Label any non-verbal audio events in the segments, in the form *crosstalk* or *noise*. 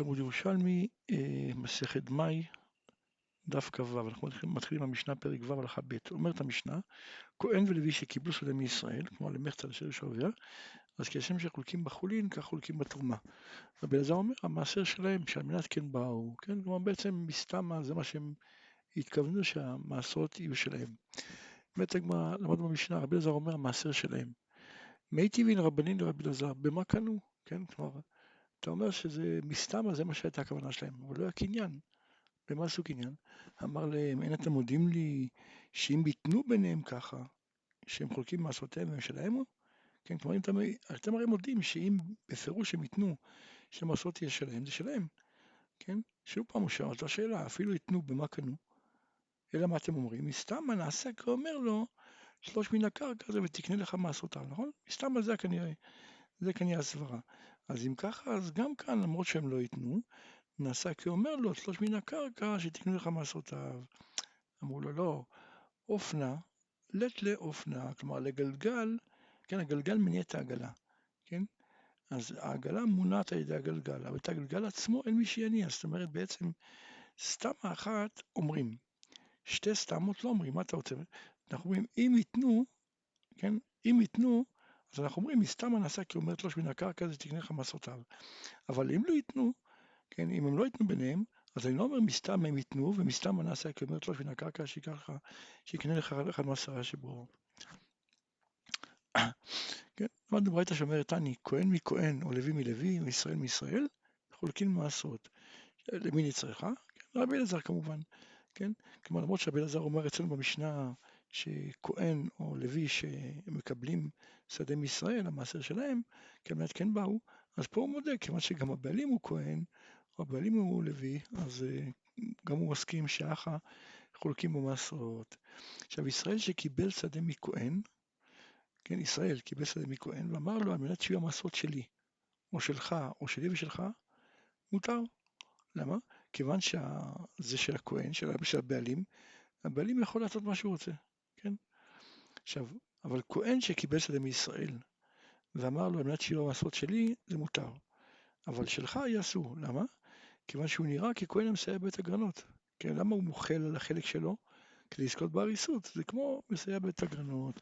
תלמוד ירושלמי, אה, מסכת מאי, דף כ"ו, אנחנו מתחילים, במשנה פרק ו' הלכה ב', אומרת המשנה, כהן ולוי שקיבלו שדה מישראל, כמו למחצה לשיר שעובר, אז כשם שחולקים בחולין, כך חולקים בתרומה. רבי אלעזר אומר, המעשר שלהם, שעל מנת כן באו, כן, כלומר בעצם מסתמה זה מה שהם התכוונו שהמעשרות יהיו שלהם. באמת הגמרא, למדנו במשנה, רבי אלעזר אומר, המעשר שלהם. מי טבעין רבנין לרבי אלעזר, במה קנו? כן, כלומר, אתה אומר שזה מסתמה, זה מה שהייתה הכוונה שלהם, אבל לא היה קניין. במה עשו קניין? אמר להם, אין אתם מודים לי שאם ייתנו ביניהם ככה, שהם חולקים מעשותיהם והם שלהם? כן, כלומר, אתם, אתם הרי מודים שאם בפירוש הם ייתנו שמעשות יהיה שלהם, זה שלהם. כן? שוב פעם הוא שואל אותה שאלה, אפילו ייתנו במה קנו. אלא מה אתם אומרים? מסתמה נעשה כאומר לו, שלוש מן הקרקע הזה ותקנה לך מעשותיו, נכון? מסתמה זה כנראה, זה כנראה הסברה. אז אם ככה, אז גם כאן, למרות שהם לא ייתנו, נעשה כי אומר לו, שלוש מן הקרקע, שתקנו לך מעשותיו. אמרו לו, לא, אופנה, לט לאופנה, כלומר לגלגל, כן, הגלגל מניע את העגלה, כן? אז העגלה מונעת על ידי הגלגל, אבל את הגלגל עצמו אין מי שיניע, זאת אומרת בעצם סתמה אחת אומרים, שתי סתמות לא אומרים, מה אתה רוצה? אנחנו אומרים, אם ייתנו, כן, אם ייתנו, אז אנחנו אומרים, מסתם הנעשה כי אומרת לו שמן הקרקע זה תקנה לך מסותיו. אבל אם לא ייתנו, כן, אם הם לא ייתנו ביניהם, אז אני לא אומר מסתם הם ייתנו, ומסתם הנעשה כי אומרת לו שמן הקרקע שיקנה לך אחד מעשרה שבו. כן, למדנו ברייתא שאומרת, אני כהן מכהן, או לוי מלוי, או ישראל מישראל, חולקים מעשרות. למי נצרכה? כן, רבי אלעזר כמובן, כן? כלומר, למרות שרבי אלעזר אומר אצלנו במשנה שכהן או לוי שמקבלים שדה מישראל, המעשר שלהם, באמת כן באו, אז פה הוא מודה, כיוון שגם הבעלים הוא כהן, או הבעלים הוא לוי, אז אה, גם הוא מסכים שאחה חולקים במעשרות. עכשיו, ישראל שקיבל שדה מכהן, כן, ישראל קיבל שדה מכהן, ואמר לו, על מנת שיהיו המעשרות שלי, או שלך, או שלי ושלך, מותר. למה? כיוון שזה של הכהן, של הבעלים, הבעלים יכול לעשות מה שהוא רוצה. כן? עכשיו, אבל כהן שקיבל שדה מישראל ואמר לו, על מנת שיהיו המעשרות שלי, זה מותר. אבל שלך יהיה אסור. למה? כיוון שהוא נראה ככהן המסייע בית הגרנות. כן, למה הוא מוחל על החלק שלו? כדי לזכות בהריסות. זה כמו מסייע בית הגרנות.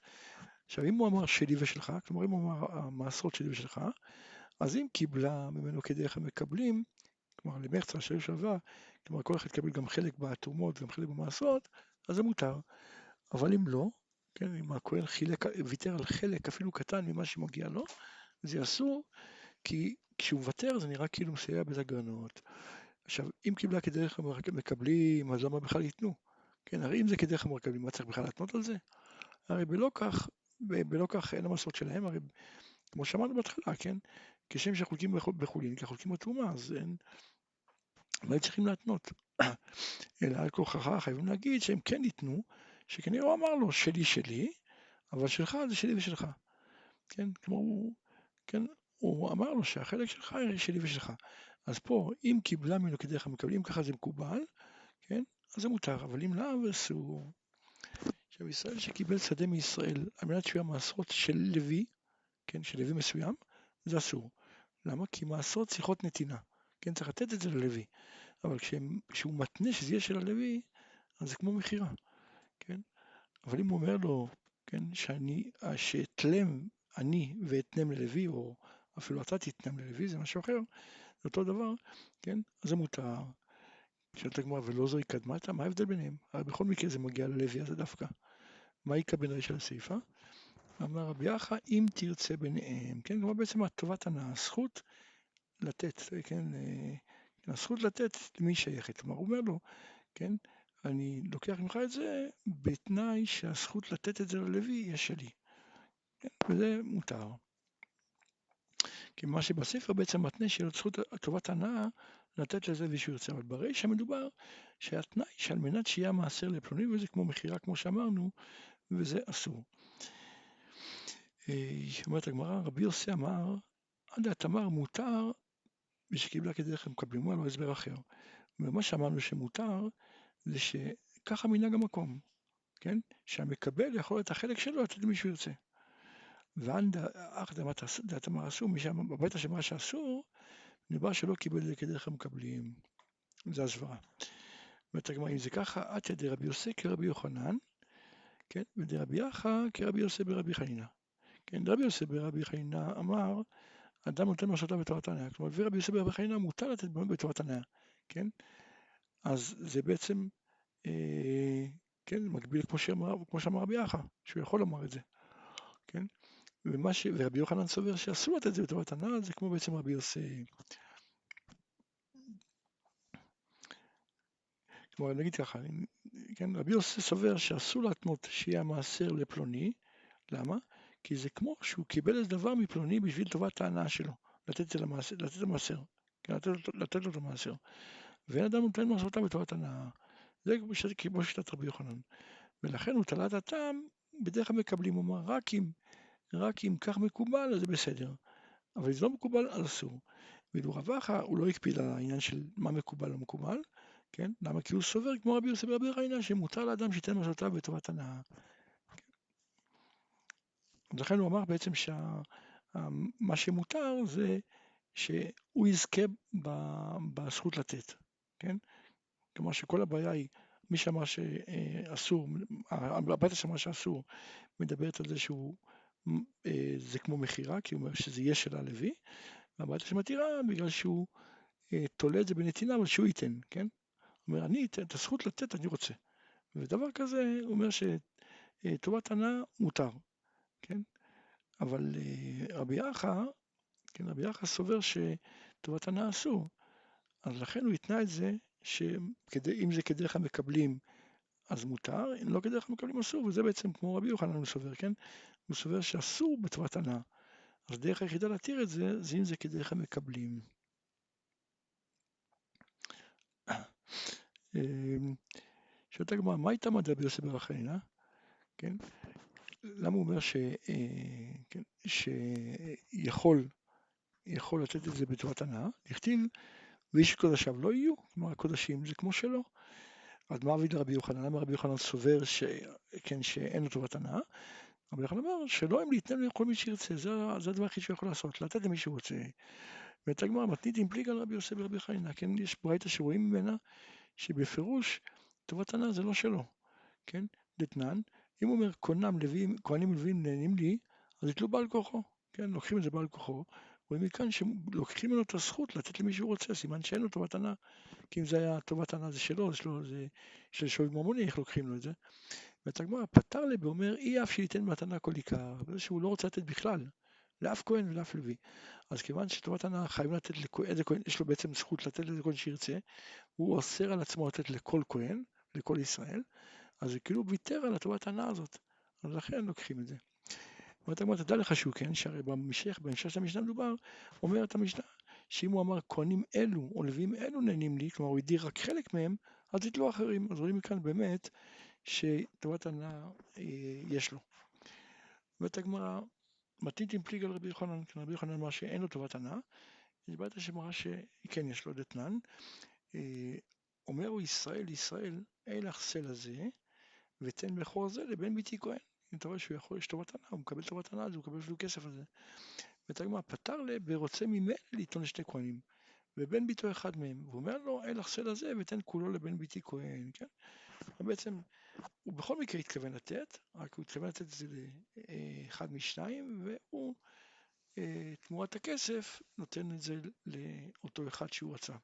עכשיו, אם הוא אמר שלי ושלך, כלומר אם הוא אמר המעשרות שלי ושלך, אז אם קיבלה ממנו כדרך המקבלים, כלומר למחצה שהיו שווה, כלומר כל אחד יקבל גם חלק בתרומות, גם חלק במעשרות, אז זה מותר. אבל אם לא, כן, אם הכהן חילק, ויתר על חלק אפילו קטן ממה שמגיע לו, זה אסור, כי כשהוא מוותר זה נראה כאילו מסייע בית הגרנות. עכשיו, אם קיבלה כדרך המקבלים, אז למה בכלל ייתנו? כן, הרי אם זה כדרך המקבלים, מה צריך בכלל להתנות על זה? הרי בלא כך, בלא כך אין המסורת שלהם, הרי כמו שאמרנו בהתחלה, כן, כשם שחולקים בחולין, כחולקים בתרומה, אז אין, מה צריכים להתנות? *clears throat* אלא על כוחך חייבים להגיד שהם כן ייתנו, שכנראה הוא אמר לו, שלי שלי, אבל שלך זה שלי ושלך. כן, כמו הוא, כן, הוא אמר לו שהחלק שלך יהיה שלי ושלך. אז פה, אם קיבלה ממנו כדרך המקבלים, ככה זה מקובל, כן, אז זה מותר, אבל אם לאו, אסור. עכשיו, ישראל שקיבל שדה מישראל על מנת שיהיו מעשרות של לוי, כן, של לוי מסוים, זה אסור. למה? כי מעשרות שיחות נתינה. כן, צריך לתת את זה ללוי. אבל כשהוא מתנה שזה יהיה של הלוי, אז זה כמו מכירה. אבל אם הוא אומר לו, כן, שאני, שאתלם אני ואתנם ללוי, או אפילו אתה תתנם ללוי, זה משהו אחר, זה אותו דבר, כן? אז זה מותר. שואלת הגמרא, ולא זוהי קדמתה? מה ההבדל ביניהם? הרי בכל מקרה זה מגיע ללוי הזה דווקא. מה איכא בין רישא לסיפא? אמר רבי אחא, אם תרצה ביניהם, כן? כלומר בעצם הטובת הנאה, הזכות לתת, כן? אה, הזכות לתת למי שייכת. כלומר, הוא אומר לו, כן? אני לוקח ממך את זה בתנאי שהזכות לתת את זה ללוי יהיה שלי. כן, וזה מותר. כי מה שבספר בעצם מתנה של זכות טובת הנאה לתת לזה מי שירצה, אבל ברישא מדובר שהתנאי שעל מנת שיהיה מעשר לפלוני וזה כמו מכירה כמו שאמרנו וזה אסור. אה, אומרת הגמרא רבי יוסי אמר עד התמר מותר ושקיבלה כדרך המקבלים לו הסבר אחר. ומה שאמרנו שמותר זה שככה מנהג המקום, כן? שהמקבל יכול את החלק שלו לתת למי שהוא ירצה. ואן אך דעת אמר אסור, בבית השמע שאסור, נבע שלא קיבל את זה כדרך המקבלים. זה הסברה. אומרת הגמרא, אם זה ככה, עתיה דרבי יוסי כרבי יוחנן, כן, ודרבי יחא כרבי יוסי ברבי חנינא. כן, רבי יוסי ברבי חנינא אמר, אדם נותן משאותיו בתורת הנאה. כלומר, לפי רבי יוסי ברבי חנינא מותר לתת בתורת הנאה, כן? אז זה בעצם, כן, מקביל כמו שאמר, כמו שאמר רבי יחא, שהוא יכול לומר את זה, כן? ומה ש... ורבי יוחנן סובר שאסור לתת את זה בתורת הנאה, זה כמו בעצם רבי יוסי. כלומר, נגיד ככה, כן, רבי יוסי סובר שאסור להתנות שיהיה המעשר לפלוני, למה? כי זה כמו שהוא קיבל איזה דבר מפלוני בשביל טובת ההנאה שלו, לתת את זה למעשר, לתת המעשר, כן, לתת, לתת לו את המעשר. ואין אדם נותן מעשרותיו בטובת הנאה. זה כמו שיטת רבי יוחנן. ולכן הוא תלת הטעם, בדרך כלל מקבלים, הוא אמר, רק אם, רק אם כך מקובל, אז זה בסדר. אבל אם זה לא מקובל, אז אסור. ואילו רב אחא, הוא לא הקפיד על העניין של מה מקובל או מקובל, כן? למה? כי הוא סובר כמו רבי יוסף ברבי חיינה, שמותר לאדם שייתן מעשרותיו בטובת הנאה. לכן הוא אמר בעצם שמה שמותר זה שהוא יזכה בזכות לתת, כן? כלומר שכל הבעיה היא, מי שאמר שאסור, הבית שאמר שאסור, מדברת על זה שהוא, אה, זה כמו מכירה, כי הוא אומר שזה יהיה של הלוי, והבית שמתירה בגלל שהוא אה, תולה את זה בנתינה, אבל שהוא ייתן, כן? הוא אומר, אני אתן את הזכות לתת, אני רוצה. ודבר כזה, הוא אומר שטובת הנאה מותר. כן? אבל אה, רבי יחא, כן, רבי יחא סובר שטובת הנאה אסור, אז לכן הוא התנה את זה, שאם זה כדרך המקבלים אז מותר, אם לא כדרך המקבלים אסור, וזה בעצם כמו רבי יוחנן הוא סובר, כן? הוא סובר שאסור בטובת הנאה. אז דרך היחידה להתיר את זה, זה אם זה כדרך המקבלים. אמ, שואלת הגמרא, מה הייתה מדע ביוסף ברחיינה? כן? למה הוא אומר ש, אה, כן, שיכול יכול לתת את זה בטובת הנאה? נכתיב, ואיש קודשיו לא יהיו, כלומר הקודשים זה כמו שלו. אז מה אביד רבי יוחנן? למה רבי יוחנן סובר ש, כן, שאין לו טובת הנאה? רבי יוחנן אמר שלא אם להתנהל לכל מי שירצה, זה, זה הדבר היחיד שהוא יכול לעשות, לתת למי שהוא רוצה. ואת הגמרא מתנית עם פליג על רבי יוסף ורבי חיינה, כן, יש ברייתא שרואים ממנה שבפירוש טובת הנאה זה לא שלו, כן, דתנן, אם הוא אומר כהנים לווים נהנים לי, אז יתלו בעל כוחו, כן, לוקחים את זה בעל כוחו, רואים מכאן שלוקחים ממנו את הזכות לתת למי שהוא רוצה, סימן שאין לו טובת הנאה, כי אם זה היה טובת הנאה זה שלו, זה של שווי ממוני, איך לוקחים לו את זה? ואת הגמרא פתר לב ואומר אי אף שייתן מתנה כל עיקר, שהוא לא רוצה לתת בכלל, לאף כהן ולאף לוי. אז כיוון שטובת הנאה חייבים לתת איזה כהן, יש לו בעצם זכות לתת לאיזה כהן שירצה, הוא אוסר על עצמו לתת לכל כהן, לכל ישראל, אז זה כאילו ויתר על הטובת הנאה הזאת, אז לכן לוקחים את זה. אומרת הגמרא, תדע לך שהוא כן, שהרי בהמשך, בהמשך של המשנה מדובר, אומרת המשנה, שאם הוא אמר כהנים אלו או לווים אלו נהנים לי, כלומר הוא הדיר רק חלק מהם, אז יתלו אחרים. אז רואים מכאן באמת שטובת הנאה אה, יש לו. אומרת הגמרא, מתנית עם פליג על רבי יוחנן, כי רבי יוחנן אמר שאין לו טובת הנאה, בעיה שמראה שכן יש לו דתנן. אה, אומר הוא ישראל, ישראל, אל החסל הזה, ותן בכור זה לבן ביתי כהן. אם אתה רואה שהוא יכול, יש טובת הנאה, הוא מקבל טובת הנאה, אז הוא מקבל אפילו כסף על זה. ותגמר, פתר לה ורוצה ממנו ליטון לשתי כהנים, ובן ביתו אחד מהם, והוא אומר לו, אל החסל הזה ותן כולו לבן ביתי כהן, כן? בעצם, הוא בכל מקרה התכוון לתת, רק הוא התכוון לתת את זה לאחד משניים, והוא, אה, תמורת הכסף, נותן את זה לאותו אחד שהוא רצה.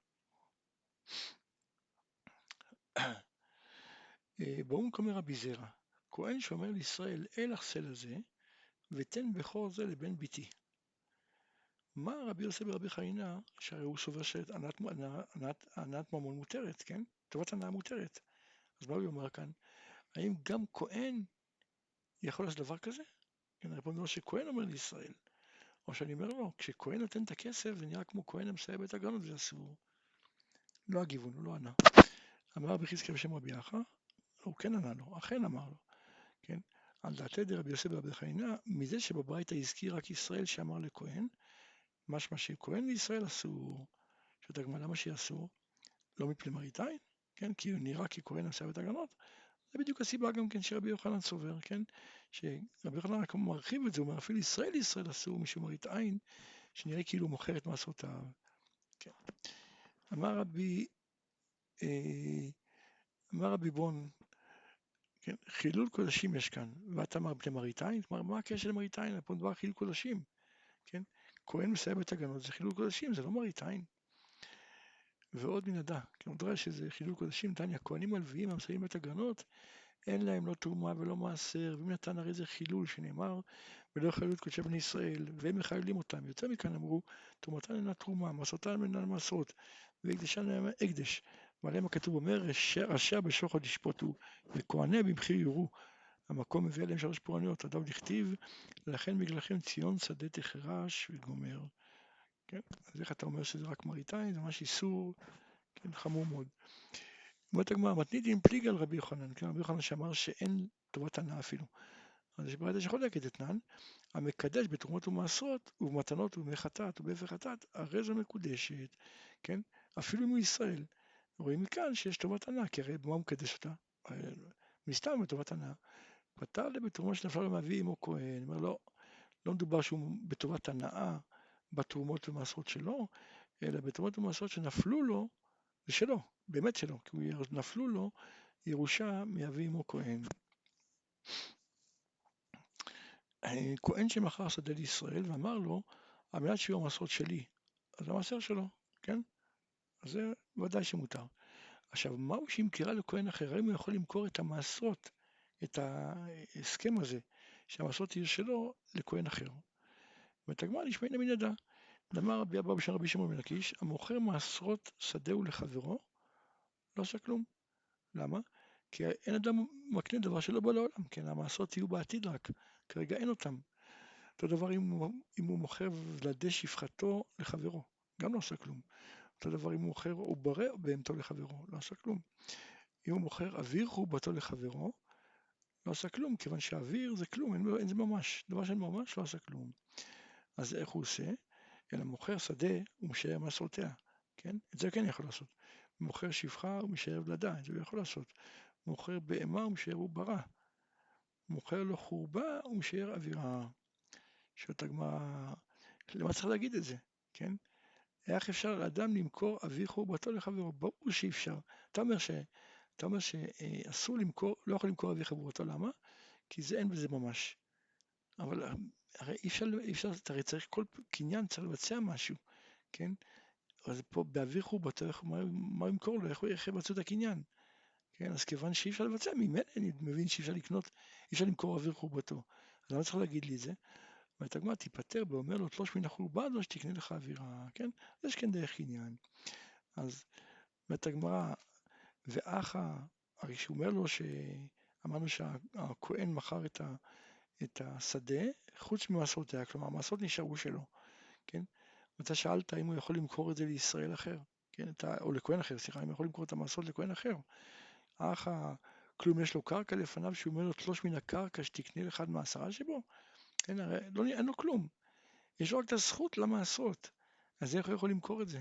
אה, בואו נקומר רבי זרע, כהן שאומר לישראל אל החסל הזה ותן בכור זה לבן ביתי. מה רבי יוסף ורבי חיינה, שהרי הוא סובר שענת ממון מותרת, כן? טובת הנאה מותרת. אז מה הוא אומר כאן? האם גם כהן יכול לעשות דבר כזה? כן, הרי פה אומר שכהן אומר לישראל. או שאני אומר לו, כשכהן נותן את הכסף זה נראה כמו כהן המסייע בית הגנות וזה אסור. לא הגיוון, הוא לא ענה. אמר רבי חזקיה בשם רבי יחא, הוא כן ענה לו, אכן אמר לו? על דעתי דרבי יוסף ורבי חיינה, מזה שבברייתא הזכיר רק ישראל שאמר לכהן, משמע שכהן לישראל אסור. שואלת הגמרא, למה שיהיה אסור? לא מפני מראית עין, כן? כי הוא נראה ככהן עשה את הגנות. זה בדיוק הסיבה גם כן שרבי יוחנן סובר, כן? שרבי יוחנן רק מרחיב את זה, הוא אומר אפילו ישראל לישראל אסור משום מראית עין, שנראה כאילו מוכר את מעשותיו, כן. אמר רבי, אה, אמר רבי בון, כן, חילול קודשים יש כאן, ואתה אמר בני מראיתיים, מה הקשר למראיתיים? פה מדובר חילול קודשים, כן? כהן מסיים את הגנות זה חילול קודשים, זה לא מראיתיים. ועוד מן הדע, כלומר דורש שזה חילול קודשים, דניה, הכהנים הלוויים המסיימים את הגנות, אין להם לא תרומה ולא מעשר, ואם נתן הרי זה חילול שנאמר, ולא יכללו את קודשי בני ישראל, והם מחללים אותם. יותר מכאן אמרו, תרומתן אינה תרומה, מסורתן אינה מעשרות, והקדשן אינה הקדש. ועליהם הכתוב אומר, רשע בשוחד ישפוטו, וכהני במחיר יורו. המקום מביא עליהם שלוש פורענויות, אדם דכתיב, לכן בגללכם ציון שדה תחרש וגומר. כן? אז איך אתה אומר שזה רק מראיתיים, זה ממש איסור, כן, חמור מאוד. אומרת הגמרא, מתניתין פליג על רבי יוחנן, כן, רבי יוחנן שאמר שאין טובת הנאה אפילו. אז יש ברייתא להגיד אתנן, המקדש בתרומות ומעשרות ובמתנות ובימי חטאת ובאפר חטאת, הרי זו מקודשת, כן? אפילו מישראל. רואים מכאן שיש טובת הנאה, כי הרי במה הוא מקדש אותה? מסתם בטובת הנאה. פתר לי בתרומה שנפלה לו מאבי אמו כהן, אומר לא, לא מדובר שהוא בטובת הנאה בתרומות ומעשרות שלו, אלא בתרומות ומעשרות שנפלו לו, זה שלו, באמת שלו, כי נפלו לו ירושה מאבי אמו כהן. כהן שמכר שדה לישראל ואמר לו, על מנת שיהיו המעשרות שלי, אז המעשר שלו, כן? זה ודאי שמותר. עכשיו, מהו שימכרה לכהן אחר? האם הוא יכול למכור את המעשרות, את ההסכם הזה, שהמעשרות יהיו שלו, לכהן אחר? ואת הגמרא נשמעין מן ידע. אמר רבי אבא בשם רבי שמעון בן לקיש, המוכר מעשרות שדהו לחברו, לא עושה כלום. למה? כי אין אדם מקנה דבר שלא בא לעולם, כן, המעשרות יהיו בעתיד רק, כרגע אין אותם. אותו דבר אם הוא, אם הוא מוכר ולדי שפחתו לחברו, גם לא עושה כלום. אותו דבר אם הוא מוכר עוברי בהמתו לחברו, לא עושה כלום. אם הוא מוכר אוויר חורבתו לחברו, לא עושה כלום, כיוון שאוויר זה כלום, אין, אין זה ממש, דבר שאין ממש לא עושה כלום. אז איך הוא עושה? אלא מוכר שדה ומשאר מעשרותיה, כן? את זה כן יכול לעשות. מוכר שפחה ומשאר ולדה, את זה הוא יכול לעשות. מוכר בהמה ומשאר עוברה. מוכר לו חורבה ומשאר אווירה. שואלת הגמרא, למה צריך להגיד את זה, כן? איך אפשר לאדם למכור אבי חורבתו לחברו? ברור שאי אפשר. אתה אומר, ש... אתה אומר שאסור למכור, לא יכול למכור אבי חורבתו, למה? כי זה אין בזה ממש. אבל הרי אי אפשר, אי אפשר, הרי צריך, כל קניין צריך לבצע משהו, כן? אז פה באוויר חורבתו, מה ימכור לו, איך יבצעו את הקניין? כן, אז כיוון שאי אפשר לבצע, ממילא אני מבין שאי אפשר לקנות, אי אפשר למכור אוויר חורבתו. אז למה צריך להגיד לי את זה? ואת הגמרא תיפטר ואומר לו תלוש מן החורבה הזו שתקנה לך אווירה, כן? יש כאן דרך עניין. אז אומרת הגמרא, ואחה, הרי שהוא אומר לו שאמרנו שהכהן מכר את, ה, את השדה חוץ ממעשרותיה, כלומר המעשרות נשארו שלו, כן? ואתה שאלת אם הוא יכול למכור את זה לישראל אחר, כן? ה, או לכהן אחר, סליחה, אם הוא יכול למכור את המעשרות לכהן אחר. אח כלום יש לו קרקע לפניו שהוא אומר לו תלוש מן הקרקע שתקנה לך עד מעשרה שבו? לא, אין לו כלום. יש לו רק את הזכות למעשרות. אז איך הוא יכול למכור את זה?